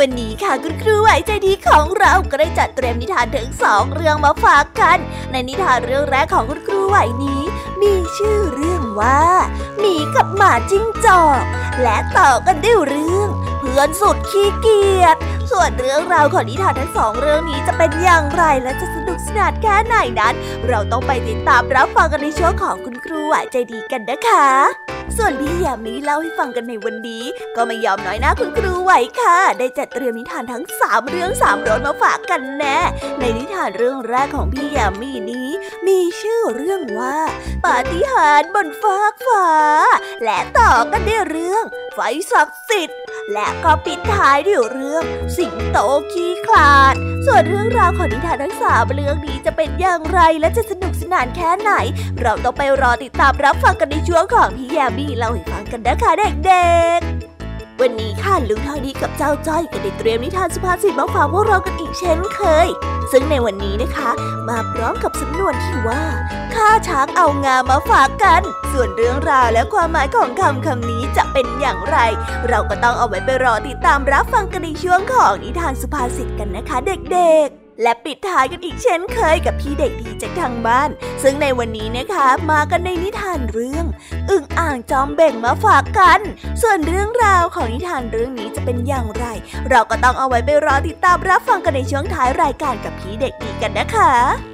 วันนี้ค่ะคุณครูไหวใจดีของเราก็ได้จัดเตรียมนิทานถึงสองเรื่องมาฝากกัน ในนิทานเรื่องแรกของคุณครูไหวนี้ มีชื่อเรื่องว่าหมีกับหมาจิ้งจอก และต่อกันด้วยเรื่อง พื่อนสุดขี้เกียจ ส่วนเรื่องราวของนิทานทั้งสองเรื่องนี้จะเป็นอย่างไรและจะสนุกสนานแค่ไหนนั้น เราต้องไปติดตามรับฟังกันในช่วงของคุณครูไหวใจดีกันนะคะ ส่วนพี่ยามีเล่าให้ฟังกันในวันนี้ ก็ไม่ยอมน้อยหน้าคุณครูไหวค่ะ ได้จัดเตรียมนิทานทั้งสามเรื่องสามรสมาฝากกันแน่ ในนิทานเรื่องแรกของพี่ยามีนี้ มีชื่อเรื่องว่าปาฏิหาริย์บนฟากฟ้า และต่อกันด้วยเรื่องไฟศักดิ์สิทธิ์ และก็ปิดท้ายด้วยเรื่องสิงโตขี้คลาด ส่วนเรื่องราวของนิทานทั้งสามเรื่องนี้จะเป็นอย่างไรและจะสนุกสนานแค่ไหน เราต้องไปรอติดตามรับฟังกันในช่วงของพี่แยมมี่เล่าให้ฟังกันนะคะเด็กๆ วันนี้ค่ะลุงทองดีกับเจ้าจ้อยก็ได้เตรียมนิทานสุภาษิตมาฝากพวกเรากันอีกเช่นเคย ซึ่งในวันนี้นะคะ มาพร้อมกับสำนวนที่ว่าข้าช้างเอางามาฝากกัน ส่วนเรื่องราวและความหมายของคำคำนี้จะเป็นอย่างไร เราก็ต้องเอาไว้ไปรอติดตามรับฟังกันในช่วงของนิทานสุภาษิตกันนะคะ เด็กๆ และปิดท้ายกันอีกเช่นเคยกับพี่เด็กดีจากทางบ้าน ซึ่งในวันนี้นะคะมากันในนิทานเรื่อง อึ่งอ่างจอมเบ่งมาฝากกัน ส่วนเรื่องราวของนิทานเรื่องนี้จะเป็นอย่างไร เราก็ต้องเอาไว้ไปรอติดตามรับฟังกันในช่วงท้ายรายการกับพี่เด็กดีกันนะคะ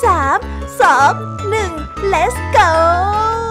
3 2 1 let's go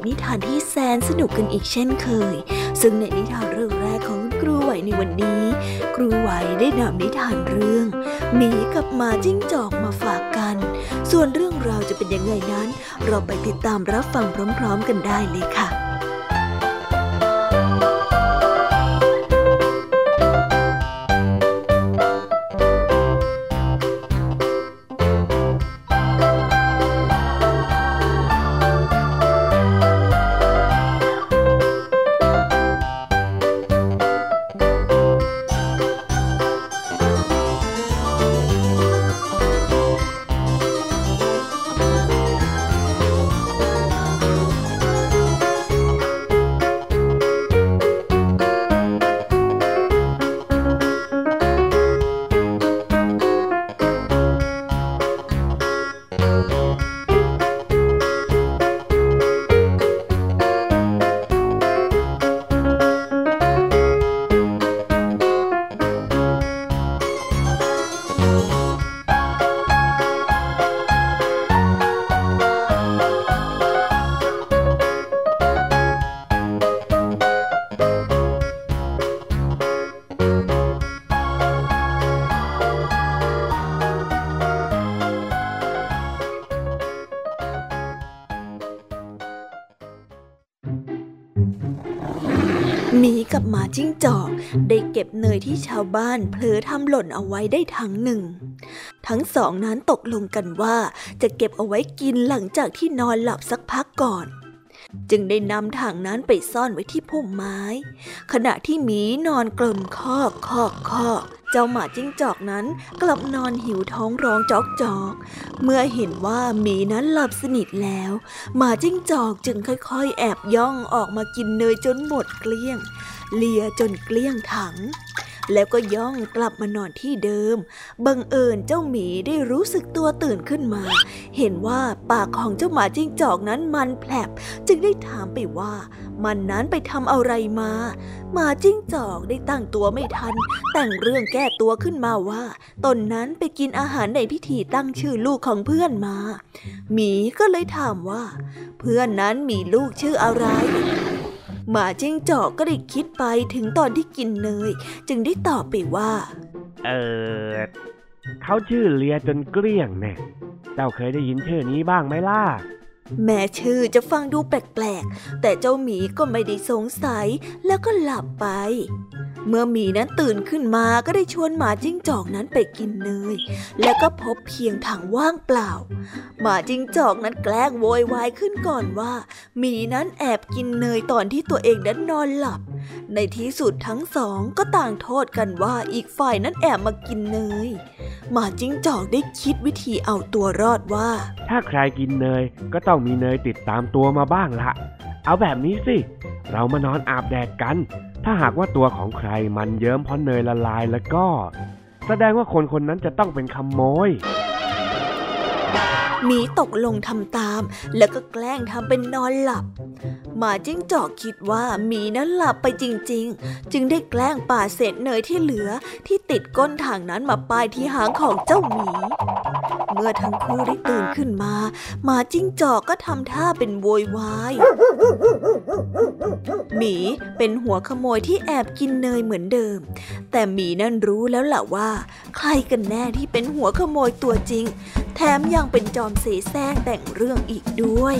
กับนิทานที่แสนสนุกกันอีกเช่นเคย ซึ่งในนิทานเรื่องแรกของคุณครูไหวในวันนี้ ครูไหวได้นำนิทานเรื่องหมีกับหมาจิ้งจอกมาฝากกัน ส่วนเรื่องราวจะเป็นยังไงนั้น เราไปติดตามรับฟังพร้อม ๆ กันได้เลยค่ะ เก็บเนยที่ชาวบ้านเผลอทำหล่นเอาไว้ได้ทั้งหนึ่ง ทั้งสองนั้นตกลงกันว่าจะเก็บเอาไว้กินหลังจากที่นอนหลับสักพักก่อน จึงได้นำถังนั้นไปซ่อนไว้ที่พุ่มไม้ ขณะที่หมีนอนกลนคอกคอกคอกเจ้าหมาจิ้งจอกนั้นกลับนอนหิวท้องร้องจอกจอก เมื่อเห็นว่าหมีนั้นหลับสนิทแล้ว หมาจิ้งจอกจึงค่อยๆ แอบย่องออกมากินเนยจนหมดเกลี้ยง เลียจนเกลี้ยงถัง แล้วก็ย่องกลับมานอนที่เดิม บังเอิญเจ้าหมีได้รู้สึกตัวตื่นขึ้นมา เห็นว่าปากของเจ้าหมาจิ้งจอกนั้นมันแผลบ จึงได้ถามไปว่า มันนั้นไปทำอะไรมา หมาจิ้งจอกได้ตั้งตัวไม่ทัน แต่งเรื่องแก้ตัวขึ้นมาว่าตนนั้นไปกินอาหารในพิธีตั้งชื่อลูกของเพื่อนมา หมีก็เลยถามว่า เพื่อนนั้นมีลูกชื่ออะไร หมาจิ้งจอกก็ได้คิดไปถึงตอนที่กินเนย จึงได้ตอบไปว่า เออเขาชื่อเลียจนเกลี้ยงแน่เจ้าเคยได้ยินชื่อนี้บ้างไหมล่ะ แม้ชื่อจะฟังดูแปลกๆ แต่เจ้าหมีก็ไม่ได้สงสัยแล้วก็หลับไป เมื่อหมีนั้นตื่นขึ้นมาก็ได้ชวนหมาจิ้งจอกนั้นไปกินเนย แล้วก็พบเพียงถังว่างเปล่า หมาจิ้งจอกนั้นแกล้งโวยวายขึ้นก่อนว่า หมีนั้นแอบกินเนยตอนที่ตัวเองนั้นนอนหลับ ในที่สุดทั้งสองก็ต่างโทษกันว่าอีกฝ่ายนั้นแอบมากินเนย หมาจิ้งจอกได้คิดวิธีเอาตัวรอดว่า ถ้าใครกินเนยก็ต้องมีเนยติดตามตัวมาบ้างละเอาแบบนี้สิ เรามานอนอาบแดดกัน ถ้าหากว่าตัวของใครมันเยิ้มเพราะเนยละลายแล้วก็ แสดงว่าคนคนนั้นจะต้องเป็นขโมยหมีตกลงทำตาม แล้วก็แกล้งทำเป็นนอนหลับ หมาจิ้งจอกคิดว่าหมีนั้นหลับไปจริง ๆ จึงได้แกล้งป่าเศษเนยที่เหลือที่ติดก้นถังนั้นมาป้ายที่หางของเจ้าหมี เมื่อทั้งคู่ได้ตื่นขึ้นมาหมาจิ้งจอกก็ทำท่าเป็นโวยวายหมีเป็นหัวขโมยที่แอบกินเนยเหมือนเดิม แต่หมีนั่นรู้แล้วล่ะว่า ใครกันแน่ที่เป็นหัวขโมยตัวจริง แถมยังเป็นจอมเสแสร้งแต่งเรื่องอีกด้วย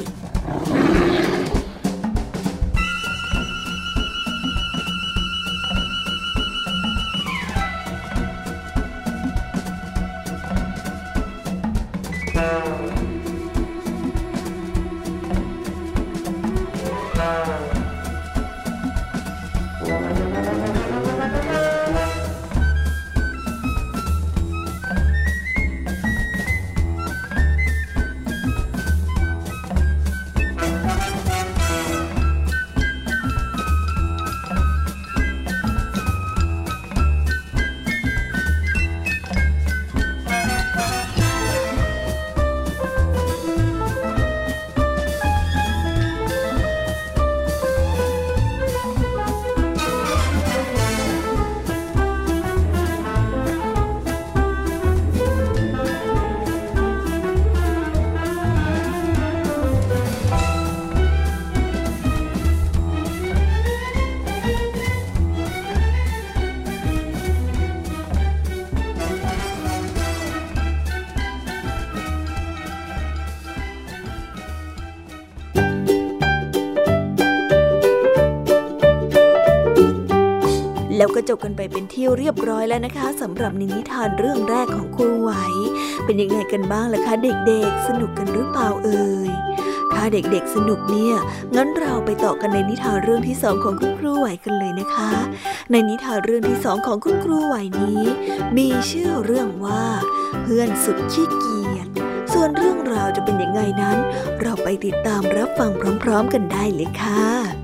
แล้วก็จบกันไปเป็นที่เรียบร้อยแล้วนะคะสำหรับนิทานเรื่องแรกของครูไหว เป็นยังไงกันบ้างล่ะคะเด็กๆ สนุกกันหรือเปล่าเอ่ยถ้าเด็กๆสนุกเนี่ย งั้นเราไปต่อกันในนิทานเรื่องที่สองของคุณครูไหวกันเลยนะคะ ในนิทานเรื่องที่สองของคุณครูไหวนี้ มีชื่อเรื่องว่า เพื่อนสุดขี้เกียจ ส่วนเรื่องราวจะเป็นยังไงนั้น เราไปติดตามรับฟังพร้อม ๆ กันได้เลยค่ะ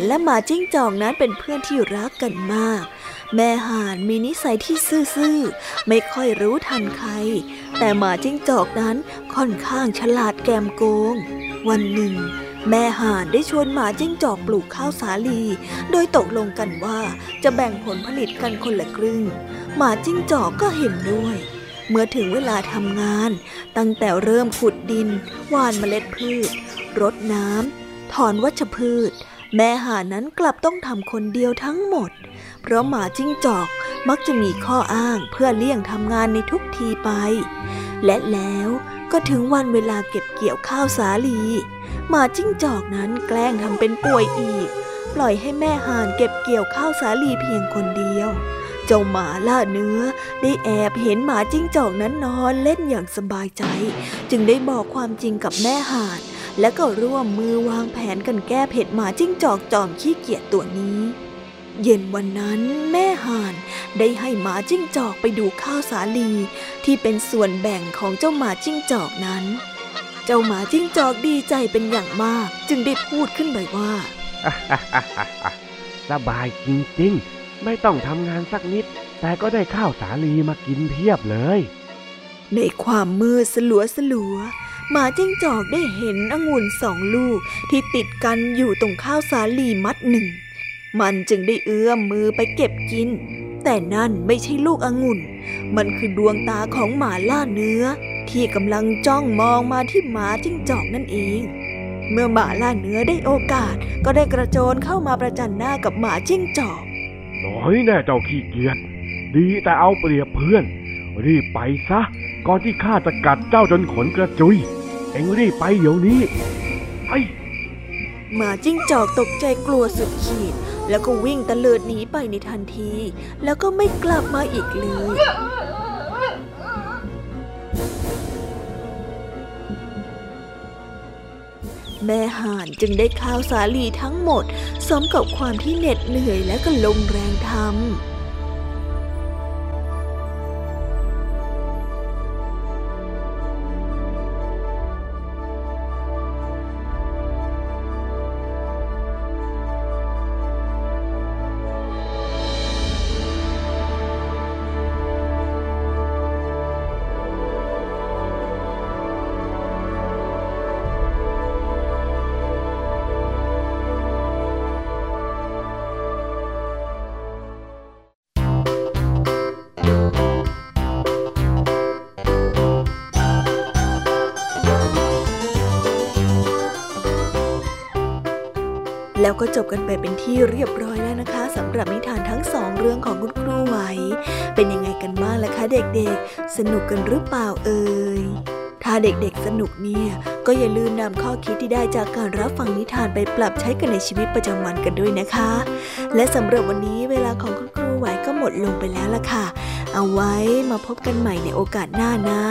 านและหมาจิ้งจอกนั้นเป็นเพื่อนที่รักกันมาก แม่ห่านมีนิสัยที่ซื่อๆ ไม่ค่อยรู้ทันใคร แต่หมาจิ้งจอกนั้นค่อนข้างฉลาดแกมโกง วันหนึ่ง แม่ห่านได้ชวนหมาจิ้งจอกปลูกข้าวสาลี โดยตกลงกันว่าจะแบ่งผลผลิตกันคนละครึ่ง หมาจิ้งจอกก็เห็นด้วยเมื่อถึงเวลาทำงาน ตั้งแต่เริ่มขุดดินหว่านเมล็ดพืช รดน้ำถอนวัชพืช แม่ห่านนั้นกลับต้องทำคนเดียวทั้งหมด เพราะหมาจิ้งจอกมักจะมีข้ออ้างเพื่อเลี่ยงทำงานในทุกทีไป และแล้วก็ถึงวันเวลาเก็บเกี่ยวข้าวสาลี หมาจิ้งจอกนั้นแกล้งทำเป็นป่วยอีก ปล่อยให้แม่ห่านเก็บเกี่ยวข้าวสาลีเพียงคนเดียว เจ้าหมาล่าเนื้อ ได้แอบเห็นหมาจิ้งจอกนั้นนอนเล่นอย่างสบายใจ จึงได้บอกความจริงกับแม่ห่าน และก็ร่วมมือวางแผนกันแก้เผ็ดหมาจิ้งจอกจอมขี้เกียจตัวนี้ เย็นวันนั้นแม่ห่านได้ให้หมาจิ้งจอกไปดูข้าวสาลีที่เป็นส่วนแบ่งของเจ้าหมาจิ้งจอกนั้น เจ้าหมาจิ้งจอกดีใจเป็นอย่างมาก จึงได้พูดขึ้นไปว่าสบายจริงๆ ไม่ต้องทำงานสักนิด แต่ก็ได้ข้าวสาลีมากินเพียบเลย ในความมืดสลัวสลัว หมาจิ้งจอกได้เห็นองุ่นสองลูกที่ติดกันอยู่ตรงข้าวสาลีมัดหนึ่ง มันจึงได้เอื้อมมือไปเก็บกิน แต่นั่นไม่ใช่ลูกองุ่น มันคือดวงตาของหมาล่าเนื้อ ที่กำลังจ้องมองมาที่หมาจิ้งจอกนั่นเอง เมื่อหมาล่าเนื้อได้โอกาส ก็ได้กระโจนเข้ามาประจันหน้ากับหมาจิ้งจอก น้อยแน่เจ้าขี้เกียจดีแต่เอาเปรียบเพื่อน รีบไปซะ ก่อนที่ข้าจะกัดเจ้าจนขนกระจุย เอ็งรีบไปเดี๋ยวนี้ไปหมาจิ้งจอกตกใจกลัวสุดขีด แล้วก็วิ่งตะเลิดหนีไปในทันที แล้วก็ไม่กลับมาอีกเลยแม่ห่านจึงได้ข้าวสาลีทั้งหมด สมกับความที่เหน็ดเหนื่อยและก็ลงแรงทำ แล้วก็จบกันไปเป็นที่เรียบร้อยแล้วนะคะสำหรับนิทานทั้งสองเรื่องของคุณครูไหว เป็นยังไงกันบ้างล่ะคะเด็กๆ สนุกกันหรือเปล่าเอ่ยถ้าเด็กๆ สนุกเนี่ย ก็อย่าลืมนำข้อคิดที่ได้จากการรับฟังนิทานไปปรับใช้กันในชีวิตประจำวันกันด้วยนะคะ และสำหรับวันนี้เวลาของคุณครูไหวก็หมดลงไปแล้วล่ะค่ะ เอาไว้มาพบกันใหม่ในโอกาสหน้านะ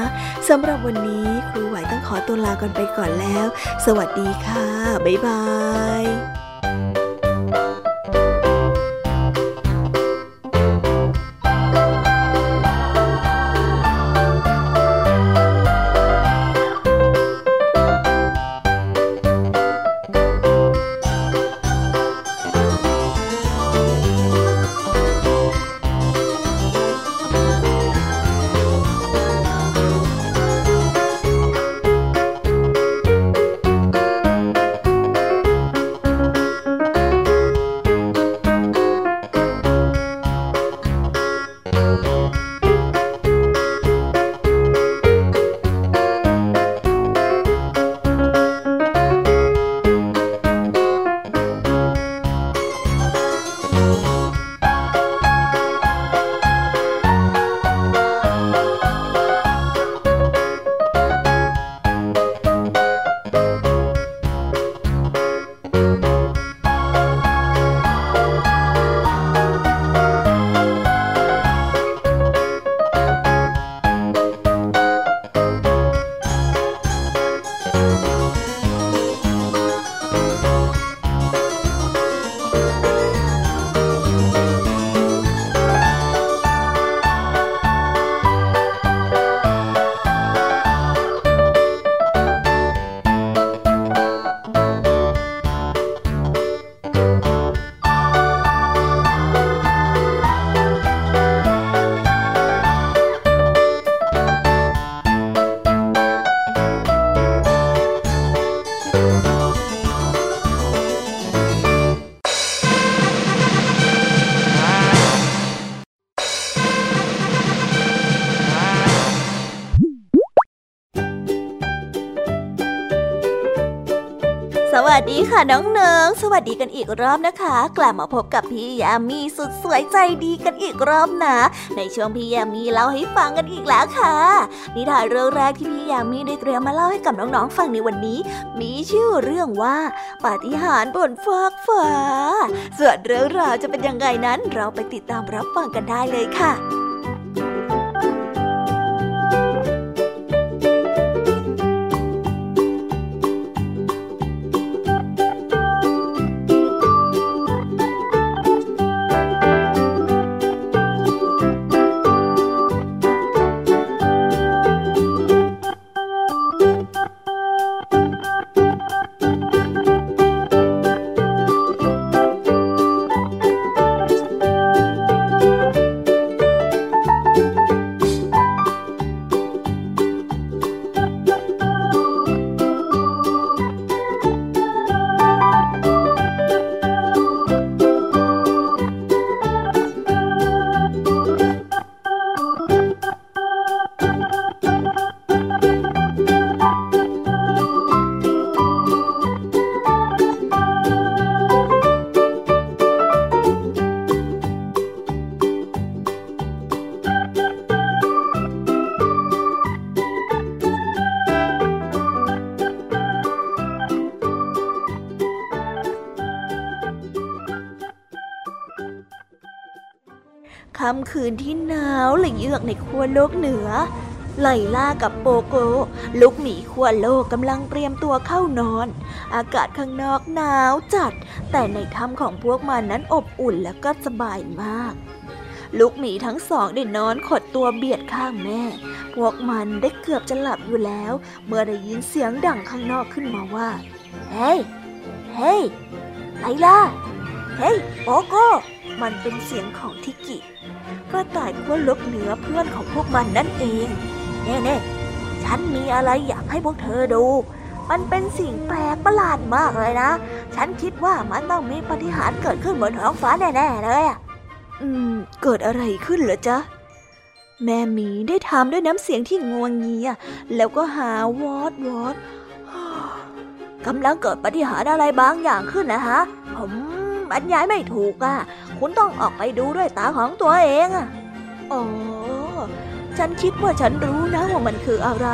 สำหรับวันนี้ครูไหวต้องขอตัวลากันไปก่อนแล้ว สวัสดีค่ะ บ๊ายบาย วัสดีกันอีกรอบนะคะ กลับมาพบกับพี่ยามีสุดสวยใจดีกันอีกรอบนะ ในช่วงพี่ยามีเล่าให้ฟังกันอีกแล้วค่ะ นิทานเรื่องแรกที่พี่ยามีได้เตรียมมาเล่าให้กับน้องๆฟังในวันนี้ มีชื่อเรื่องว่า ปาฏิหาริย์บนฟากฟ้าส่วนเรื่องราวจะเป็นยังไงนั้น เราไปติดตามรับฟังกันได้เลยค่ะ ขั้วโลกเหนือ ไลล่ากับโปโก ลูกหมีขั้วโลกกำลังเตรียมตัวเข้านอน อากาศข้างนอกหนาวจัด แต่ในถ้ำของพวกมันนั้นอบอุ่นและก็สบายมากลูกหมีทั้งสองได้นอนขดตัวเบียดข้างแม่ พวกมันได้เกือบจะหลับอยู่แล้ว เมื่อได้ยินเสียงดังข้างนอกขึ้นมาว่า เฮ้ย เฮ้ยไลล่า เฮ้ย โปโกมันเป็นเสียงของทิกิ กระต่ายขั้วโลกเหนือเพื่อนของพวกมันนั่นเองเน่ๆฉันมีอะไรอยากให้พวกเธอดู มันเป็นสิ่งแปลกประหลาดมากเลยนะ ฉันคิดว่ามันต้องมีปฏิหารเกิดขึ้นบนท้องฟ้าแน่ๆเลยอะอืม เกิดอะไรขึ้นเหรอจ๊ะ แม่หมีได้ถามด้วยน้ำเสียงที่งวงเงีย แล้วก็หาวอดวอดกำลังเกิดปฏิหารอะไรบางอย่างขึ้นนะฮะ ผมบรรยายไม่ถูกอะ คุณต้องออกไปดูด้วยตาของตัวเองอะอ๋อ ฉันคิดว่าฉันรู้นะว่ามันคืออะไร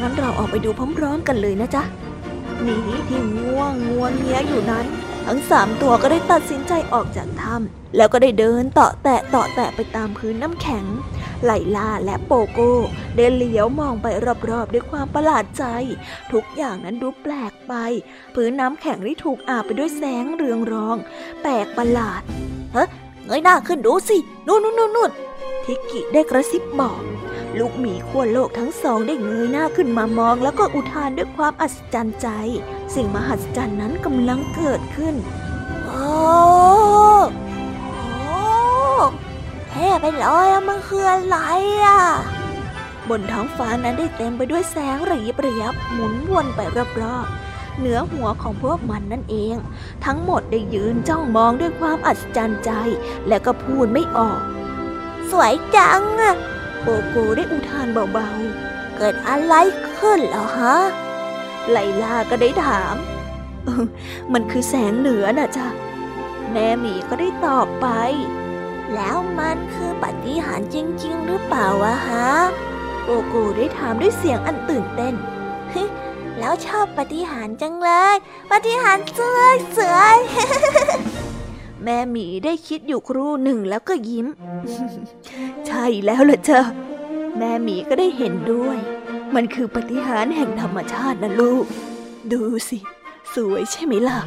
งั้นเราออกไปดูพร้อมๆกันเลยนะจ๊ะหมีที่ง่วงงวงเงียอยู่นั้น ทั้งสามตัวก็ได้ตัดสินใจออกจากถ้ำแล้วก็ได้เดินเตาะแตะเตาะแตะไปตามพื้นน้ำแข็งไลลาและโปโก้เดินเลี้ยวมองไปรอบๆด้วยความประหลาดใจ ทุกอย่างนั้นดูแปลกไป พื้นน้ำแข็งที่ถูกอาบไปด้วยแสงเรืองรอง แปลกประหลาด เฮ้เงยหน้าขึ้นดูสิ นู่นนู่นนู่นทิกกิได้กระซิบบอก ลูกหมีขั้วโลกทั้งสองได้เงยหน้าขึ้นมามองแล้วก็อุทานด้วยความอัศจรรย์ใจ สิ่งมหัศจรรย์นั้นกำลังเกิดขึ้น โอ้โอ้เท่ไปเลยอะมันคืออะไรอะบนท้องฟ้านั้นได้เต็มไปด้วยแสงระยิบระยับหมุนวนไปรอบๆ เหนือหัวของพวกมันนั่นเอง ทั้งหมดได้ยืนจ้องมองด้วยความอัศจรรย์ใจ และก็พูดไม่ออก สวยจังอะโปโกได้อุทานเบาๆ เกิดอะไรขึ้นเหรอฮะ ไลลาก็ได้ถาม มันคือแสงเหนือน่ะจ้ะแม่หมีก็ได้ตอบไป แล้วมันคือปฏิหารจริง ๆ หรือเปล่าวะฮะโกโก้ได้ถามด้วยเสียงอันตื่นเต้น แล้วชอบปฏิหารจังเลย ปฏิหารสวยสวยแม่หมีได้คิดอยู่ครู่หนึ่งแล้วก็ยิ้ม ใช่แล้วล่ะเจ้าแม่หมีก็ได้เห็นด้วย มันคือปฏิหารแห่งธรรมชาตินะลูก ดูสิ สวยใช่ไหมล่ะ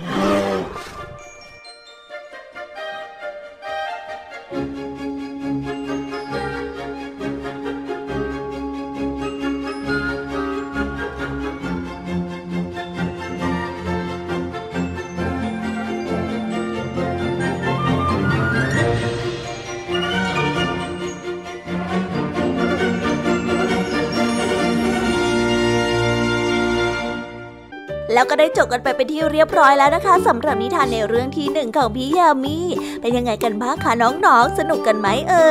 แล้วก็ได้จบกันไปเป็นที่เรียบร้อยแล้วนะคะสำหรับนิทานในเรื่องที่หนึ่งของพี่ยามีเป็นยังไงกันบ้างคะน้องๆ สนุกกันไหมเอ่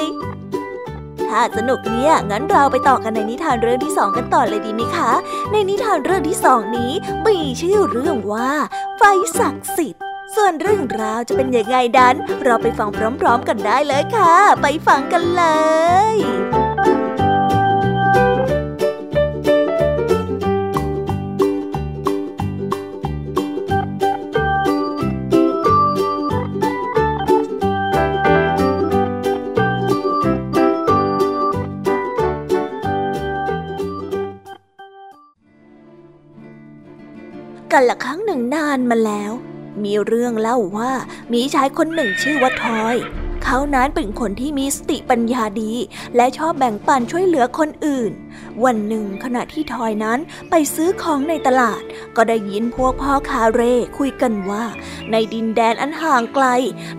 ยถ้ถ้าสนุกเนี่ยงั้นเราไปต่อกันในนิทานเรื่องที่สองกันต่อเลยดีไหมคะ ในนิทานเรื่องที่สองนี้มีชื่อเรื่องว่า ไฟศักดิ์สิทธิ์ส่วนเรื่องราวจะเป็นยังไงดัน เราไปฟังพร้อมๆกันได้เลยค่ะ ไปฟังกันเลยานมาแล้ว มีเรื่องเล่าว่ามีชายคนหนึ่งชื่อว่าทอย เขานั้นเป็นคนที่มีสติปัญญาดี และชอบแบ่งปันช่วยเหลือคนอื่น วันหนึ่งขณะที่ทอยนั้นไปซื้อของในตลาด ก็ได้ยินพวกพ่อคาเร่คุยกันว่า ในดินแดนอันห่างไกล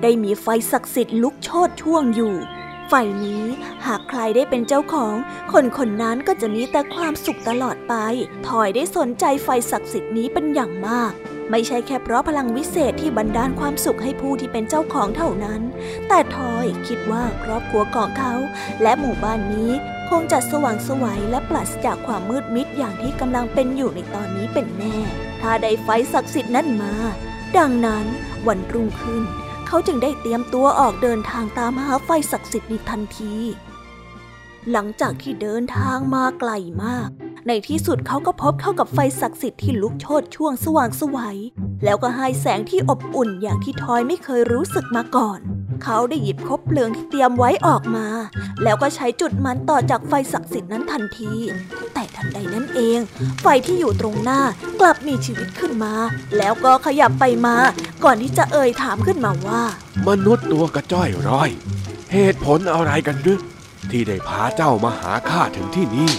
ได้มีไฟศักดิ์สิทธิ์ลุกโชนช่วงอยู่ไฟนี้หากใครได้เป็นเจ้าของ คนคนนั้นก็จะมีแต่ความสุขตลอดไป ทอยได้สนใจไฟศักดิ์สิทธิ์นี้เป็นอย่างมาก ไม่ใช่แค่เพราะพลังวิเศษที่บันดาลความสุขให้ผู้ที่เป็นเจ้าของเท่านั้น แต่ทอยคิดว่าครอบครัวของเขา และหมู่บ้านนี้คงจะสว่างสวัยและปราศจากความมืดมิดอย่างที่กำลังเป็นอยู่ในตอนนี้เป็นแน่ ถ้าได้ไฟศักดิ์สิทธิ์นั้นมา ดังนั้นวันรุ่งขึ้น เขาจึงได้เตรียมตัวออกเดินทางตามหาไฟศักดิ์สิทธิ์ในทันที หลังจากที่เดินทางมาไกลมาก ในที่สุดเขาก็พบเข้ากับไฟศักดิ์สิทธิ์ที่ลุกโชนช่วงสว่างสวัย แล้วก็ให้แสงที่อบอุ่นอย่างที่ทอยไม่เคยรู้สึกมาก่อน เขาได้หยิบคบเพลิงที่เตรียมไว้ออกมา แล้วก็ใช้จุดมันต่อจากไฟศักดิ์สิทธิ์นั้นทันที แต่ทันใดนั้นเอง ไฟที่อยู่ตรงหน้ากลับมีชีวิตขึ้นมา แล้วก็ขยับไปมา ก่อนที่จะเอ่ยถามขึ้นมาว่า มนุษย์ตัวกระจ้อยร้อย เหตุผลอะไรกันดึกที่ได้พาเจ้ามาหาข้าถึงที่นี่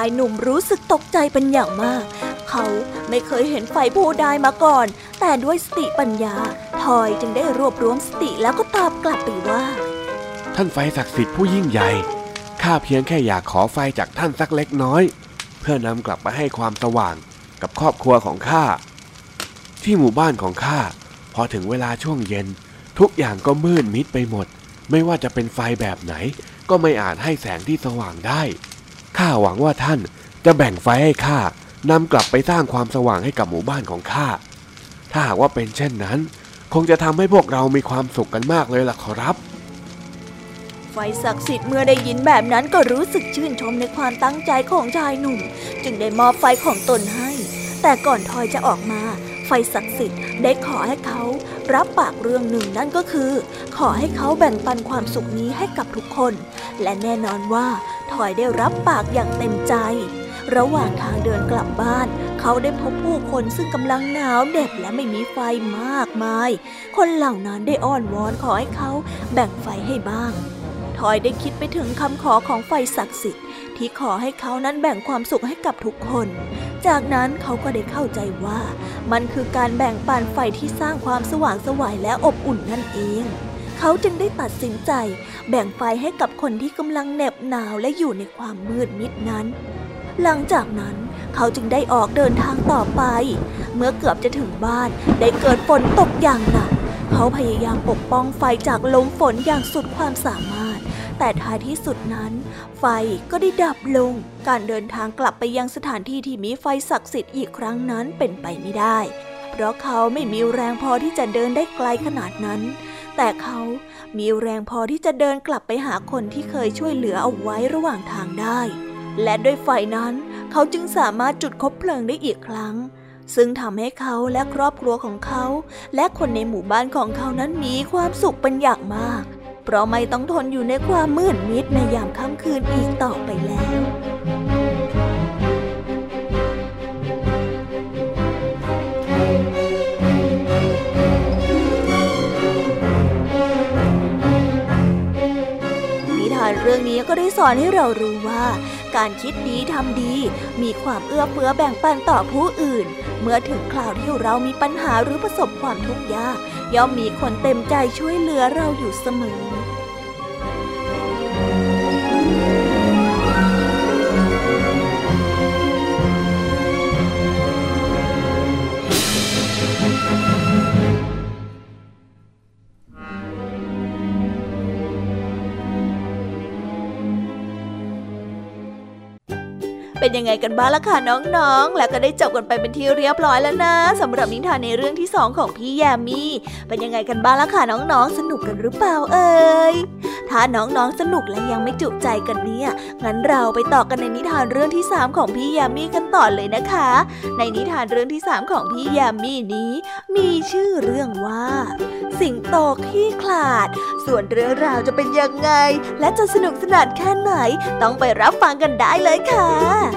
ายหนุ่มรู้สึกตกใจเป็นอย่างมาก เขาไม่เคยเห็นไฟผู้ใดมาก่อน แต่ด้วยสติปัญญา ทอยจึงได้รวบรวมสติแล้วก็ตอบกลับไปว่า ท่านไฟศักดิ์สิทธิ์ผู้ยิ่งใหญ่ ข้าเพียงแค่อยากขอไฟจากท่านสักเล็กน้อย เพื่อนำกลับไปให้ความสว่างกับครอบครัวของข้า ที่หมู่บ้านของข้าพอถึงเวลาช่วงเย็น ทุกอย่างก็มืดมิดไปหมด ไม่ว่าจะเป็นไฟแบบไหน ก็ไม่อาจให้แสงที่สว่างได้ ข้าหวังว่าท่านจะแบ่งไฟให้ข้านำกลับไปสร้างความสว่างให้กับหมู่บ้านของข้า ถ้าหากว่าเป็นเช่นนั้น คงจะทำให้พวกเรามีความสุขกันมากเลยล่ะขอรับ ไฟศักดิ์สิทธิ์เมื่อได้ยินแบบนั้นก็รู้สึกชื่นชมในความตั้งใจของชายหนุ่ม จึงได้มอบไฟของตนให้ แต่ก่อนทอยจะออกมา ไฟศักดิ์สิทธิ์ได้ขอให้เขารับปากเรื่องหนึ่งนั่นก็คือ ขอให้เขาแบ่งปันความสุขนี้ให้กับทุกคน และแน่นอนว่า ทอยได้รับปากอย่างเต็มใจ ระหว่างทางเดินกลับบ้าน เขาได้พบผู้คนซึ่งกำลังหนาวเหน็บและไม่มีไฟมากมาย คนเหล่านั้นได้อ้อนวอนขอให้เขาแบ่งไฟให้บ้างทอยได้คิดไปถึงคำขอของไฟศักดิ์สิทธิ์ที่ขอให้เขานั้นแบ่งความสุขให้กับทุกคน จากนั้นเขาก็ได้เข้าใจว่า มันคือการแบ่งปันไฟที่สร้างความสว่างสวยและอบอุ่นนั่นเอง เขาจึงได้ตัดสินใจ แบ่งไฟให้กับคนที่กำลังเหน็บหนาวและอยู่ในความมืดมิดนั้น หลังจากนั้นเขาจึงได้ออกเดินทางต่อไป เมื่อเกือบจะถึงบ้านได้เกิดฝนตกอย่างหนัก เขาพยายามปกป้องไฟจากลมฝนอย่างสุดความสามารถ แต่ท้ายที่สุดนั้น ไฟก็ได้ดับลง การเดินทางกลับไปยังสถานที่ที่มีไฟศักดิ์สิทธิ์อีกครั้งนั้นเป็นไปไม่ได้ เพราะเขาไม่มีแรงพอที่จะเดินได้ไกลขนาดนั้น แต่เขามีแรงพอที่จะเดินกลับไปหาคนที่เคยช่วยเหลือเอาไว้ระหว่างทางได้ และด้วยไฟนั้น เขาจึงสามารถจุดคบเพลิงได้อีกครั้ง ซึ่งทำให้เขาและครอบครัวของเขา และคนในหมู่บ้านของเขานั้นมีความสุขเป็นอย่างมาก เพราะไม่ต้องทนอยู่ในความมืดมิดในยามค่ำคืนอีกต่อไปแล้ว นี้ก็ได้สอนให้เรารู้ว่า การคิดดีทำดี มีความเอื้อเฟื้อแบ่งปันต่อผู้อื่น เมื่อถึงคราวที่เรามีปัญหาหรือประสบความทุกข์ยาก ย่อมมีคนเต็มใจช่วยเหลือเราอยู่เสมอ เป็นยังไงกันบ้างล่ะคะน้องๆ แล้วก็ได้จบกันไปเป็นที่เรียบร้อยแล้วนะสำหรับนิทานในเรื่องที่สองของพี่แยมมี่เป็นยังไงกันบ้างล่ะคะน้องๆ สนุกกันหรือเปล่าเอ่ยถ้าน้องๆสนุกและยังไม่จุใจกันเนี่ยงั้นเราไปต่อกันในนิทานเรื่องที่สามของพี่แยมมี่กันต่อเลยนะคะ ในนิทานเรื่องที่สามของพี่แยมมี่นี้ มีชื่อเรื่องว่า สิงโตขี้ขลาด ส่วนเรื่องราวจะเป็นยังไง และจะสนุกสนานแค่ไหน ต้องไปรับฟังกันได้เลยค่ะ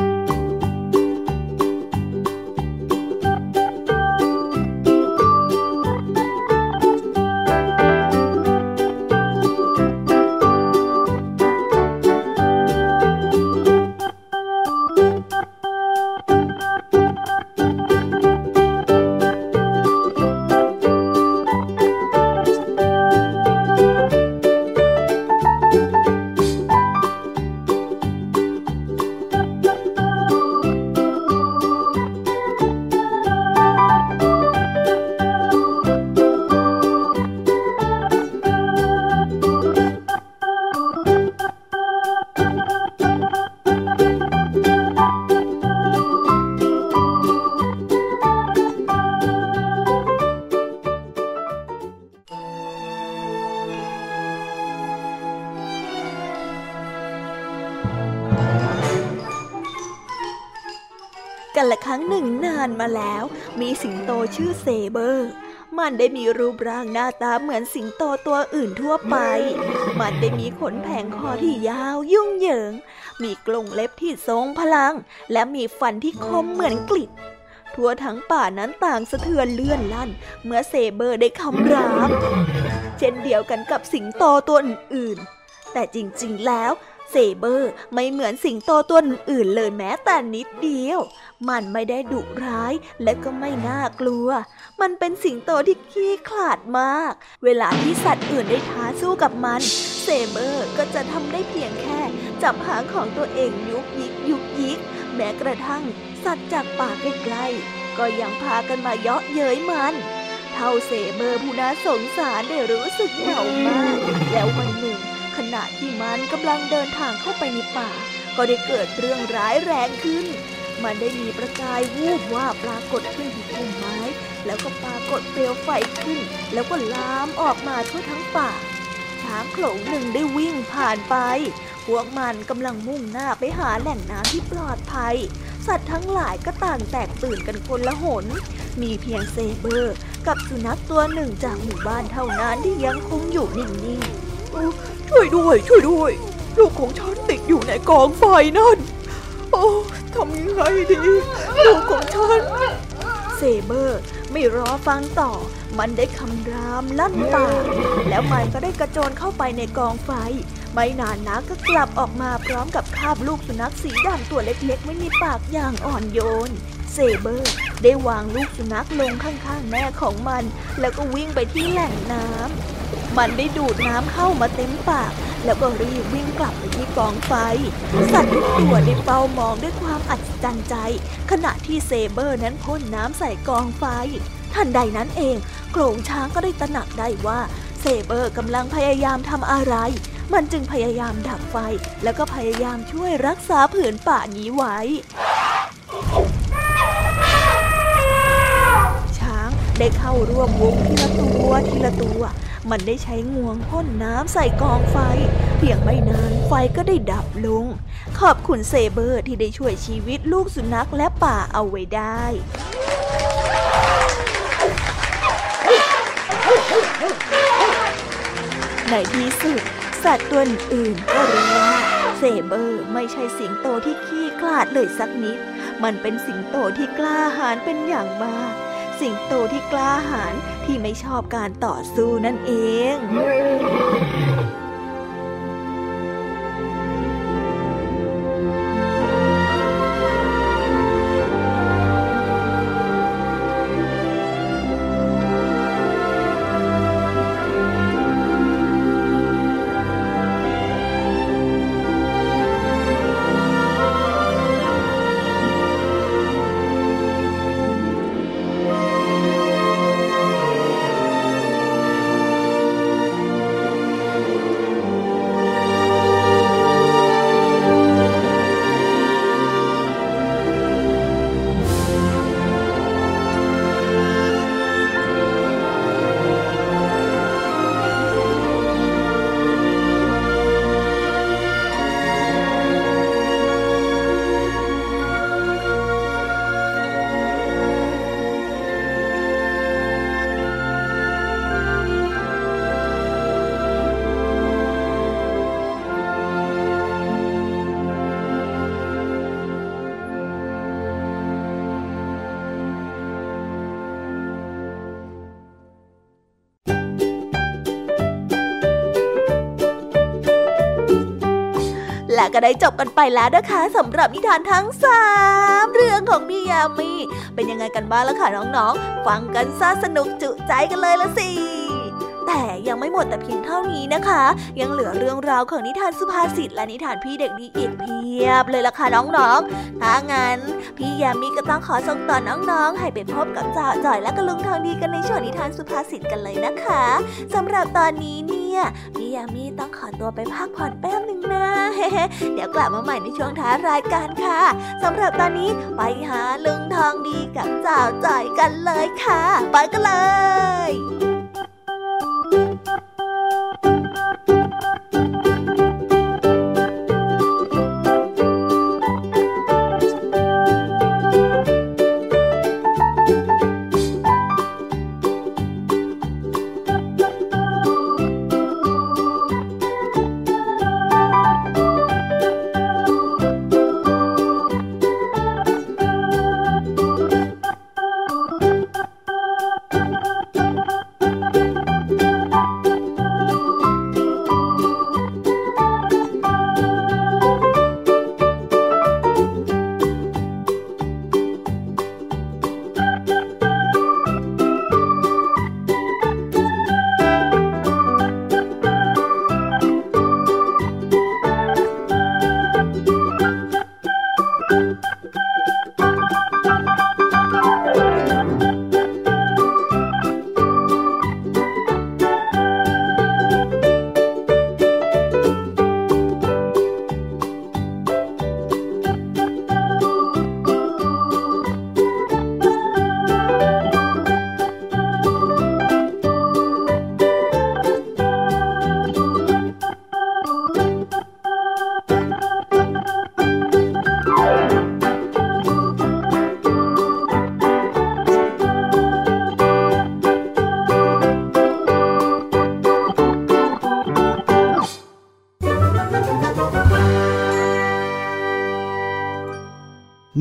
มาแล้ว มีสิงโตชื่อเซเบอร์ มันได้มีรูปร่างหน้าตาเหมือนสิงโตตัวอื่นทั่วไป มันได้มีขนแผงคอที่ยาวยุ่งเหยิง มีกรงเล็บที่ทรงพลัง และมีฟันที่คมเหมือนกลิดทั่วทั้งป่านั้นต่างสะเทือนเลื่อนลั่น เมื่อเซเบอร์ได้คำราม เช่นเดียวกันกับสิงโตตัวอื่นๆ แต่จริงๆแล้ว เซเบอร์ไม่เหมือนสิงโตตัวอื่นเลยแม้แต่นิดเดียว มันไม่ได้ดุร้ายและก็ไม่น่ากลัว มันเป็นสิงโตที่ขี้ขลาดมาก เวลาที่สัตว์อื่นได้ท้าสู้กับมัน เซเบอร์ก็จะทำได้เพียงแค่ จับหางของตัวเองยุกยิกยุกยิก แม้กระทั่ง สัตว์จากป่าใกล้ๆก็ยังพากันมาเยาะเย้ยมันเท่าเซเบอร์ผู้น่าสงสารได้รู้สึกเหงามาก แล้ววันหนึ่ง ขณะที่มันกำลังเดินทางเข้าไปในป่า ก็ได้เกิดเรื่องร้ายแรงขึ้น มันได้มีประกายวูบว่าปรากฏขึ้นที่พุ่มไม้ แล้วก็ปรากฏเปลวไฟขึ้น แล้วก็ลามออกมาทั่วทั้งป่า ช้างโขลงหนึ่งได้วิ่งผ่านไป พวกมันกำลังมุ่งหน้าไปหาแหล่งน้ำที่ปลอดภัย สัตว์ทั้งหลายก็ต่างแตกตื่นกันคนละหน มีเพียงเซเบอร์กับสุนัขตัวหนึ่งจากหมู่บ้านเท่านั้นที่ยังคงอยู่นิ่งๆ ช่วยด้วย ช่วยด้วย ลูกของฉันติดอยู่ในกองไฟนั่น โอ้ทำยังไงดี ลูกของฉัน เซเบอร์ไม่รอฟังต่อ มันได้คำรามลั่นป่า แล้วมันก็ได้กระโจนเข้าไปในกองไฟ ไม่นานนักก็กลับออกมาพร้อมกับคาบลูกสุนัขสีดำตัวเล็กๆไว้ในปากอย่างอ่อนโยน เซเบอร์ได้วางลูกสุนัขลงข้างๆแม่ของมัน แล้วก็วิ่งไปที่แหล่งน้ำ มันได้ดูดน้ำเข้ามาเต็มปาก แล้วก็รีบวิ่งกลับไปที่กองไฟ สัตว์ทุกตัวได้เฝ้ามองด้วยความอัศจรรย์ใจ ขณะที่เซเบอร์นั้นพ่นน้ำใส่กองไฟ ทันใดนั้นเองโขลงช้างก็ได้ตระหนักได้ว่าเซเบอร์กำลังพยายามทำอะไร มันจึงพยายามดับไฟ แล้วก็พยายามช่วยรักษาผืนป่านี้ไว้ช้างได้เข้าร่วมวงทีละตัวทีละตัว มันได้ใช้งวงพ่นน้ำใส่กองไฟ เพียงไม่นานไฟก็ได้ดับลง ขอบคุณเซเบอร์ที่ได้ช่วยชีวิตลูกสุนัขและป่าเอาไว้ได้ในที่สุด สัตว์ตัวอื่นก็รู้ว่าเซเบอร์ไม่ใช่สิงโตที่ขี้คลาดเลยสักนิด มันเป็นสิงโตที่กล้าหาญเป็นอย่างมาก สิงโตที่กล้าหาญที่ไม่ชอบการต่อสู้นั่นเอง และก็ได้จบกันไปแล้วนะคะสำหรับนิทานทั้งสามเรื่องของพี่ยามีเป็นยังไงกันบ้างล่ะคะน้องๆ ฟังกันซะสนุกจุใจกันเลยละสิแต่ยังไม่หมดแต่เพียงเท่านี้นะคะ ยังเหลือเรื่องราวของนิทานสุภาษิตและนิทานพี่เด็กดีอีกเพียบเลยล่ะค่ะน้องๆ ถ้างั้น พี่ยามีก็ต้องขอส่งต่อน้องๆ ให้ไปพบกับจ่าจ่อยและกระลุงทองดีกันในช่วงนิทานสุภาษิตกันเลยนะคะสำหรับตอนนี้เนี่ยพี่ยามีต้องขอตัวไปพักผ่อนแป๊บหนึ่ง เดี๋ยวกลับมาใหม่ในช่วงท้ารายการค่ะสำหรับตอนนี้ไปหาลุงทองดีกับจ่าจ่อยกันเลยค่ะ ไปกันเลย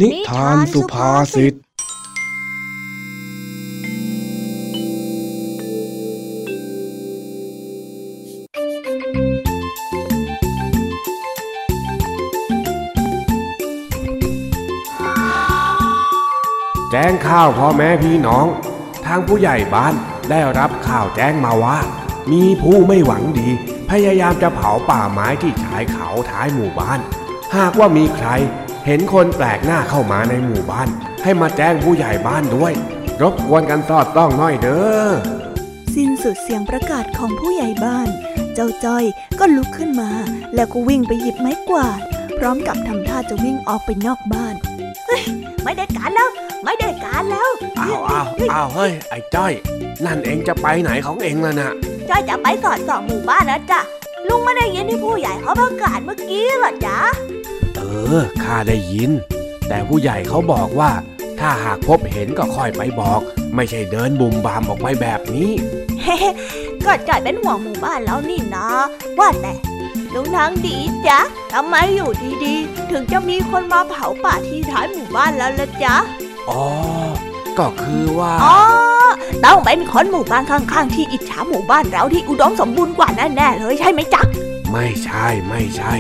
นิทานสุภาษิต แจ้งข่าวพ่อแม่พี่น้อง ทางผู้ใหญ่บ้านได้รับข่าวแจ้งมาว่า มีผู้ไม่หวังดี พยายามจะเผาป่าไม้ที่ชายเขาท้ายหมู่บ้าน หากว่ามีใคร เห็นคนแปลกหน้าเข้ามาในหมู่บ้าน ให้มาแจ้งผู้ใหญ่บ้านด้วย รบกวนกันสอดต้องหน่อยเด้อ สิ้นสุดเสียงประกาศของผู้ใหญ่บ้าน เจ้าจ้อยก็ลุกขึ้นมา แล้วก็วิ่งไปหยิบไม้กวาด พร้อมกับทำท่าจะวิ่งออกไปนอกบ้านไม่ได้การแล้ว ไม่ได้การแล้วอ้าวอ้าวอ้าวเฮ้ยไอ้จ้อย นั่นเองจะไปไหนของเองล่ะนะจ้อยจะไปสอดส่องหมู่บ้านนะจ๊ะลุงไม่ได้ยินที่ผู้ใหญ่เขาประกาศเมื่อกี้เหรอจ๊ะเออข้าได้ยิน แต่ผู้ใหญ่เขาบอกว่า ถ้าหากพบเห็นก็ค่อยไปบอก ไม่ใช่เดินบุมบามออกไปแบบนี้ก็จ่อยเป็นห่วงหมู่บ้านแล้วนี่นะว่าแต่ลุงทางดีจ๊ะทำไมอยู่ดีๆ ถึงจะมีคนมาเผาป่าที่ท้ายหมู่บ้านแล้วล่ะจ๊ะอ๋อก็คือว่าอ๋อต้องเป็นคนหมู่บ้านข้างๆ ที่อิจฉาหมู่บ้านเราที่อุดมสมบูรณ์กว่าแน่ๆเลยใช่ไหมจ๊ะไม่ใช่ไม่ใช่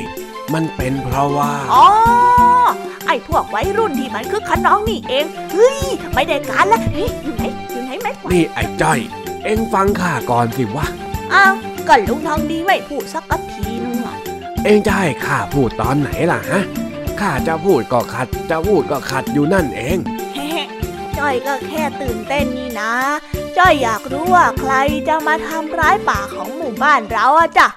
มันเป็นเพราะว่า อ๋อ ไอ้พวกวัยรุ่นที่มันคือขนองนี่เอง เฮ้ย ไม่ได้การละเฮ้ยอยู่ไหนอยู่ไหนไหมนี่ไอ้จ้อย เอ็งฟังข้าก่อนสิวะ อ้าวก็ลุงทองดีไม่พูดสักทีนึงอะเอ็งจะให้ข้าพูดตอนไหนล่ะฮะ ข้าจะพูดก็ขัด จะพูดก็ขัดอยู่นั่นเองจ้อยก็แค่ตื่นเต้นนี่นะ จ้อยอยากรู้ว่าใครจะมาทำร้ายป่าของหมู่บ้านเราอะจ้ะ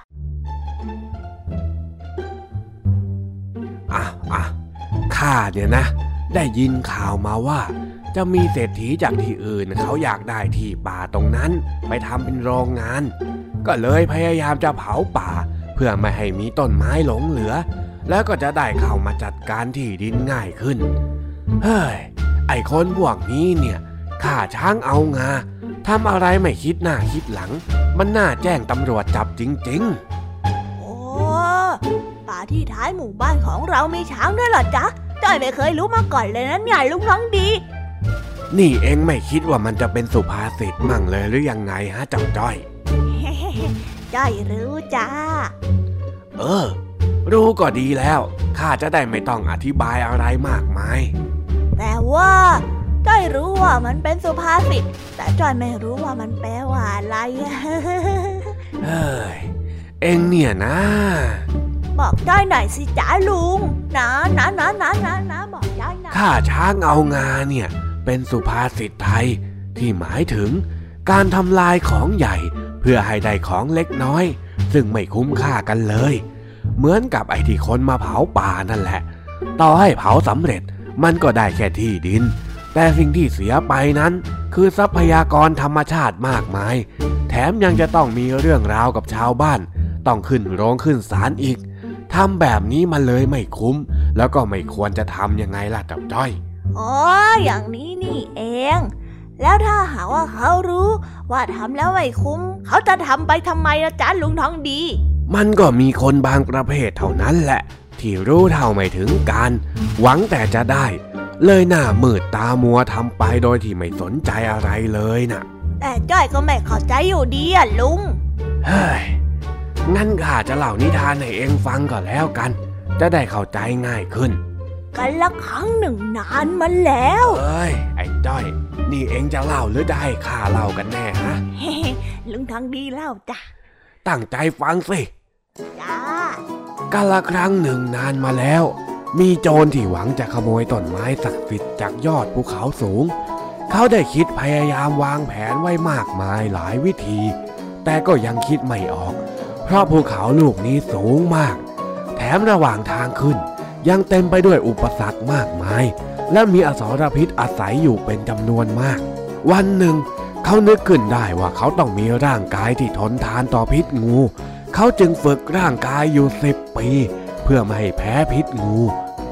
อะอะข้าเนี่ยนะ ได้ยินข่าวมาว่า จะมีเศรษฐีจากที่อื่นเขาอยากได้ที่ป่าตรงนั้น ไปทำเป็นโรงงาน ก็เลยพยายามจะเผาป่า เพื่อไม่ให้มีต้นไม้หลงเหลือ แล้วก็จะได้เข้ามาจัดการที่ดินง่ายขึ้น เฮ้ย ไอ้คนพวกนี้เนี่ยข่าช้างเอางาทำอะไรไม่คิดหน้าคิดหลัง มันน่าแจ้งตำรวจจับจริง ๆ โอ้ ป่าที่ท้ายหมู่บ้านของเรามีช้างด้วยหรอจ๊ะจ้อยไม่เคยรู้มาก่อนเลยนะเนี่ยลุงน้องดี นี่เองไม่คิดว่ามันจะเป็นสุภาษิตมั่งเลยหรือยังไงฮะเจ้าจ้อย จ้อยรู้จ้า เออ รู้ก็ดีแล้ว ข้าจะได้ไม่ต้องอธิบายอะไรมากมาย แต่ว่าจ้อยรู้ว่ามันเป็นสุภาษิต แต่จ้อยไม่รู้ว่ามันแปลว่าอะไร เฮ้ย เองเนี่ยนะ บอกจ้อยหน่อยสิจ๋าลุง นะนะนะนะนะนะบอกจ้อยหน่อยข้าช้างเอางาเนี่ย เป็นสุภาษิตไทย ที่หมายถึง การทำลายของใหญ่เพื่อให้ได้ของเล็กน้อย ซึ่งไม่คุ้มค่ากันเลย เหมือนกับไอ้ที่คนมาเผาป่านั่นแหละ ต่อให้เผาสำเร็จมันก็ได้แค่ที่ดิน แต่สิ่งที่เสียไปนั้น คือทรัพยากรธรรมชาติมากมาย แถมยังจะต้องมีเรื่องราวกับชาวบ้าน ต้องขึ้นโรงขึ้นศาลอีก ทำแบบนี้มันเลยไม่คุ้ม แล้วก็ไม่ควรจะทำยังไงล่ะจับจ้อยอ๋ออย่างนี้นี่เอง แล้วถ้าหากว่าเขารู้ ว่าทำแล้วไม่คุ้ม เขาจะทำไปทำไมละจ๊ะลุงทองดี มันก็มีคนบางประเภทเท่านั้นแหละ ที่รู้เท่าไม่ถึงการ หวังแต่จะได้ เลยหน้ามืดตามัวทำไปโดยที่ไม่สนใจอะไรเลยน่ะแต่จ้อยก็ไม่เข้าใจอยู่ดีอะลุง เฮ้ย งั้นข้าจะเล่านิทานให้เองฟังก็แล้วกัน จะได้เข้าใจง่ายขึ้น กันละครั้งหนึ่งนานมาแล้ว เอ้ย ไอ้จ้อย นี่เองจะเล่าหรือจะให้ข้าเล่ากันแน่ฮะเฮ้ลุงทองดีเล่าจ้ะ ตั้งใจฟังสิ จ้ากาละครั้งหนึ่งนานมาแล้ว มีโจรที่หวังจะขโมยต้นไม้ศักดิ์สิทธิ์จากยอดภูเขาสูง เขาได้คิดพยายามวางแผนไว้มากมายหลายวิธี แต่ก็ยังคิดไม่ออก เพราะภูเขาลูกนี้สูงมาก แถมระหว่างทางขึ้น ยังเต็มไปด้วยอุปสรรคมากมาย และมีอสรพิษอาศัยอยู่เป็นจำนวนมาก วันหนึ่ง เขานึกขึ้นได้ว่าเขาต้องมีร่างกายที่ทนทานต่อพิษงู เขาจึงฝึกร่างกายอยู่สิบปี เพื่อไม่ให้แพ้พิษงู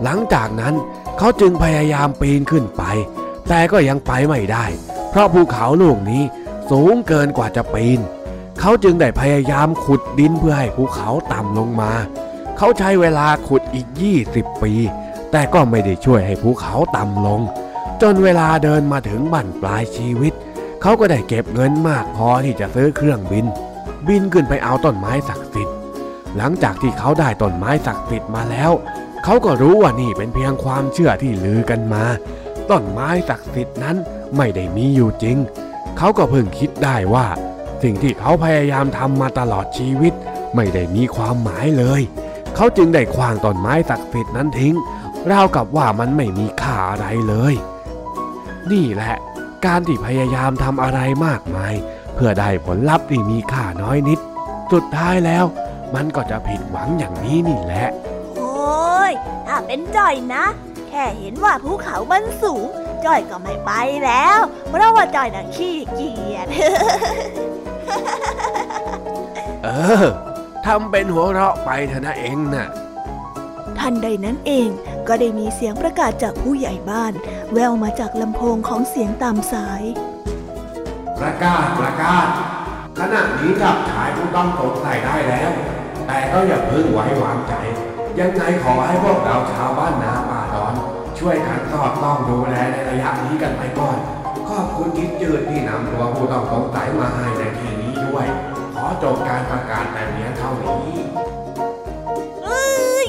หลังจากนั้นเขาจึงพยายามปีนขึ้นไป แต่ก็ยังไปไม่ได้ เพราะภูเขาลูกนี้สูงเกินกว่าจะปีน เขาจึงได้พยายามขุดดินเพื่อให้ภูเขาต่ำลงมา เขาใช้เวลาขุดอีก 20 ปี แต่ก็ไม่ได้ช่วยให้ภูเขาต่ำลง จนเวลาเดินมาถึงบั้นปลายชีวิต เขาก็ได้เก็บเงินมากพอที่จะซื้อเครื่องบิน บินขึ้นไปเอาต้นไม้ศักดิ์สิทธิ์ หลังจากที่เขาได้ต้นไม้ศักดิ์สิทธิ์มาแล้ว เขาก็รู้ว่านี่เป็นเพียงความเชื่อที่ลือกันมา ต้นไม้ศักดิ์สิทธิ์นั้นไม่ได้มีอยู่จริง เขาก็เพิ่งคิดได้ว่า สิ่งที่เขาพยายามทำมาตลอดชีวิต ไม่ได้มีความหมายเลย เขาจึงได้ขว้างต้นไม้ศักดิ์สิทธิ์นั้นทิ้งราวกับว่ามันไม่มีค่าอะไรเลย นี่แหละ การที่พยายามทำอะไรมากมาย เพื่อได้ผลลัพธ์ที่มีค่าน้อยนิด สุดท้ายแล้ว มันก็จะผิดหวังอย่างนี้นี่แหละ โอ้ยถ้าเป็นจ้อยนะ แค่เห็นว่าภูเขามันสูงจ้อยก็ไม่ไปแล้ว เพราะว่าจ้อยน่ะขี้เกียจ เออทำเป็นหัวเราะไปเถอะนะเองน่ะทันใดนั้นเองก็ได้มีเสียงประกาศจากผู้ใหญ่บ้าน แววมาจากลำโพงของเสียงตามสาย ประกาศประกาศขณะนี้จับชายผู้ต้องสงสัยได้แล้ว แต่ก็อย่าเพิ่งไว้วางใจ ยังไงขอให้พวกเราชาวบ้านนาป่าดอน ช่วยกันสอดต้องดูแลในระยะนี้กันไปก่อนขอบคุณทิศจืดที่นำตัวผู้ต้องสงสัยมาให้ในที่นี้ ด้วย ขอจบการประกาศแต่เพียงเท่านี้เอ้ย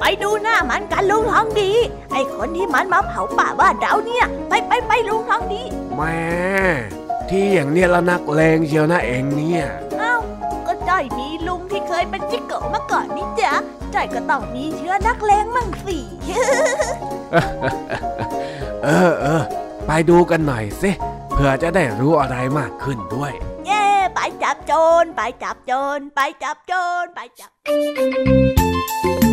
ไปดูหน้ามันกันลุงทองดี ไอ้คนที่มันมาเผาป่าบ้านเราเนี่ย ไปไปไปลุงทองดีแม่ที่อย่างเนี้ยละนักเลงเชียวนะเองเนี่ยเอ้าก็จ้อยมีลุงที่เคยเป็นจิกโกะมาก่อนนี่จ๊ะจ้อยก็ต้องมีเชื้อนักเลงมั่งสิเออเออไปดูกันหน่อยสิเพื่อจะได้รู้อะไรมากขึ้นด้วย เย่ไปจับโจร ไปจับโจร ไปจับ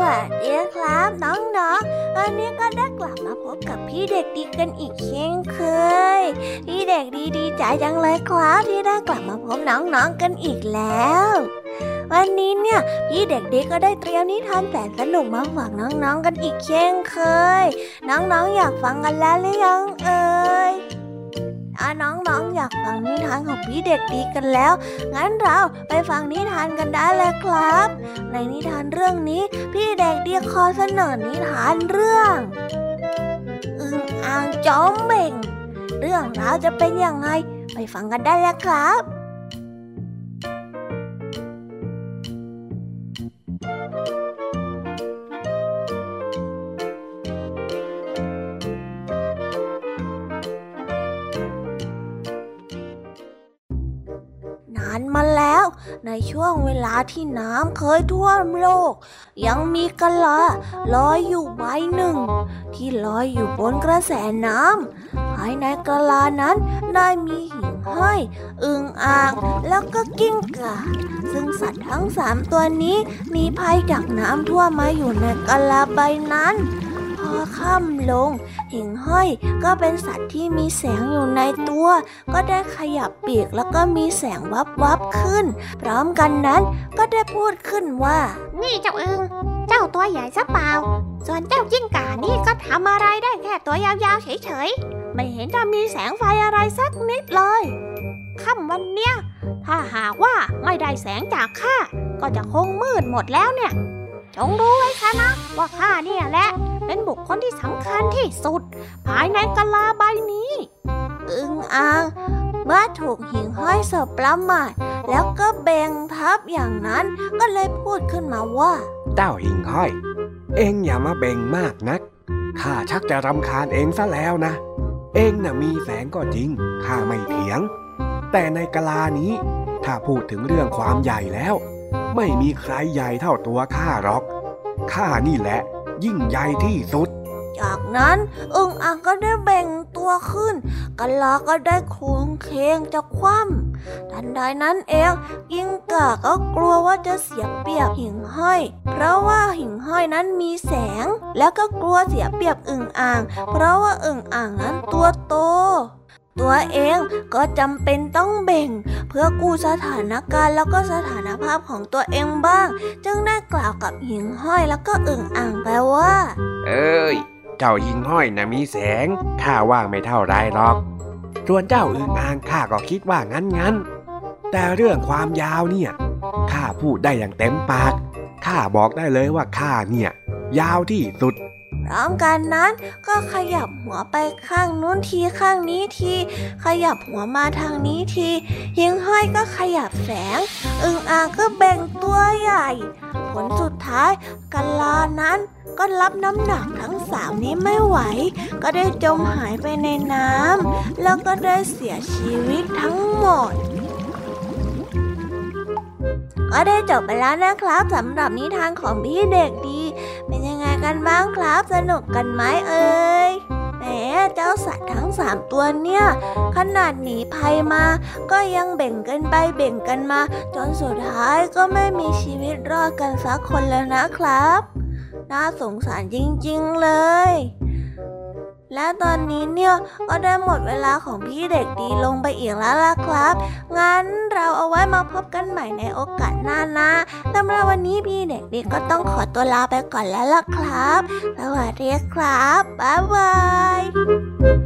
วัสดีครับน้องๆ วันนี้ก็ได้กลับมาพบกับพี่เด็กดีกันอีกเช่นเคย พี่เด็กดีดีใจจังเลยครับที่ได้กลับมาพบน้องๆกันอีกแล้ว วันนี้เนี่ยพี่เด็กดีก็ได้เตรียมนิทานแสนสนุกมาฝากน้องๆกันอีกเช่นเคย น้องๆอยากฟังกันแล้วหรือยังเออากฟังนิทานของพี่เด็กดีกันแล้ว งั้นเราไปฟังนิทานกันได้เลยครับ ในนิทานเรื่องนี้ พี่เด็กดีขอเสนอนิทานเรื่องอึงอ่างจอมเบ่ง เรื่องราวจะเป็นยังไงไปฟังกันได้แล้วครับ ในช่วงเวลาที่น้ำเคยท่วมโลก ยังมีกะลาลอยอยู่ใบหนึ่ง ที่ลอยอยู่บนกระแสน้ำภายในกะลานั้นได้มีหิ่งห้อยอึ่งอ่างแล้วก็กิ้งก่าซึ่งสัตว์ทั้งสามตัวนี้มีภัยจากน้ำท่วมมาอยู่ในกะลาใบนั้น อค่ำลง หิ่งห้อยก็เป็นสัตว์ที่มีแสงอยู่ในตัว ก็ได้ขยับปีกแล้วก็มีแสงวับวับขึ้น พร้อมกันนั้นก็ได้พูดขึ้นว่า นี่เจ้าอึงเจ้าตัวใหญ่ซะเปล่า ส่วนเจ้าจิ้งก่านี่ก็ทำอะไรได้แค่ตัวยาวๆเฉยๆ ไม่เห็นจะมีแสงไฟอะไรสักนิดเลยค่ำวันเนี้ยถ้าหากว่าไม่ได้แสงจากข้าก็จะคงมืดหมดแล้วเนี่ย จงรู้ไว้ซะนะว่าข้าเนี่ยแหละ เป็นบุคคลที่สำคัญที่สุด ภายในกะลาใบนี้ อึงอ่างเมื่อถูกหิ่งห้อยสบประมาทแล้วก็เบ่งทับอย่างนั้นก็เลยพูดขึ้นมาว่า เต้าหิ่งห้อย เอ็งอย่ามาเบ่งมากนักข้าชักจะรำคาญเองซะแล้วนะ เอ็งน่ะมีแสงก็จริงข้าไม่เถียง แต่ในกะลานี้ ถ้าพูดถึงเรื่องความใหญ่แล้ว ไม่มีใครใหญ่เท่าตัวข้าหรอกข้านี่แหละ ยิ่งใหญ่ที่สุด จากนั้นอึงอ่างก็ได้เบ่งตัวขึ้นกะลาก็ได้โค้งเคงจะคว่ำทันใดนั้นเองยิงก่าก็กลัวว่าจะเสียเปรียบหิ่งห้อย เพราะว่าหิ่งห้อยนั้นมีแสง แล้วก็กลัวเสียเปรียบอึ่งอ่าง เพราะว่าอึ่งอ่างนั้นตัวโต ตัวเองก็จำเป็นต้องเบ่ง เพื่อกู้สถานการณ์แล้วก็สถานภาพของตัวเองบ้าง จึงได้กล่าวกับหิ่งห้อยแล้วก็อึ่งอ่างไปว่า เอ้ย เจ้าหิ่งห้อยนะมีแสงข้าว่างไม่เท่าไรหรอก ส่วนเจ้าอึ่งอ่างข้าก็คิดว่างั้นงั้นๆแต่เรื่องความยาวเนี่ยข้าพูดได้อย่างเต็มปากข้าบอกได้เลยว่าข้าเนี่ย ยาวที่สุด พร้อมกันนั้นก็ขยับหัวไปข้างนู้นทีข้างนี้ที ขยับหัวมาทางนี้ทีหิงห้อยก็ขยับแสง อึงอ่างก็แบ่งตัวใหญ่ ผลสุดท้ายกะลานั้นก็รับน้ำหนักทั้งสามนี้ไม่ไหว ก็ได้จมหายไปในน้ำแล้วก็ได้เสียชีวิตทั้งหมดก็ได้จบไปแล้วนะครับสำหรับนิทานของพี่เด็กดี กันบ้างครับ สนุกกันไหมเอ่ยแหมเจ้าสัตว์ทั้งสามตัวเนี่ย ขนาดหนีภัยมา ก็ยังเบ่งกันไปเบ่งกันมา จนสุดท้ายก็ไม่มีชีวิตรอดกันสักคนแล้วนะครับ น่าสงสารจริงๆเลย และตอนนี้เนี่ยก็ได้หมดเวลาของพี่เด็กดีลงไปอีกแล้วล่ะครับ งั้นเราเอาไว้มาพบกันใหม่ในโอกาสหน้านะสำหรับวันนี้พี่เด็กดีก็ต้องขอตัวลาไปก่อนแล้วล่ะครับ สวัสดีครับ บ๊ายบาย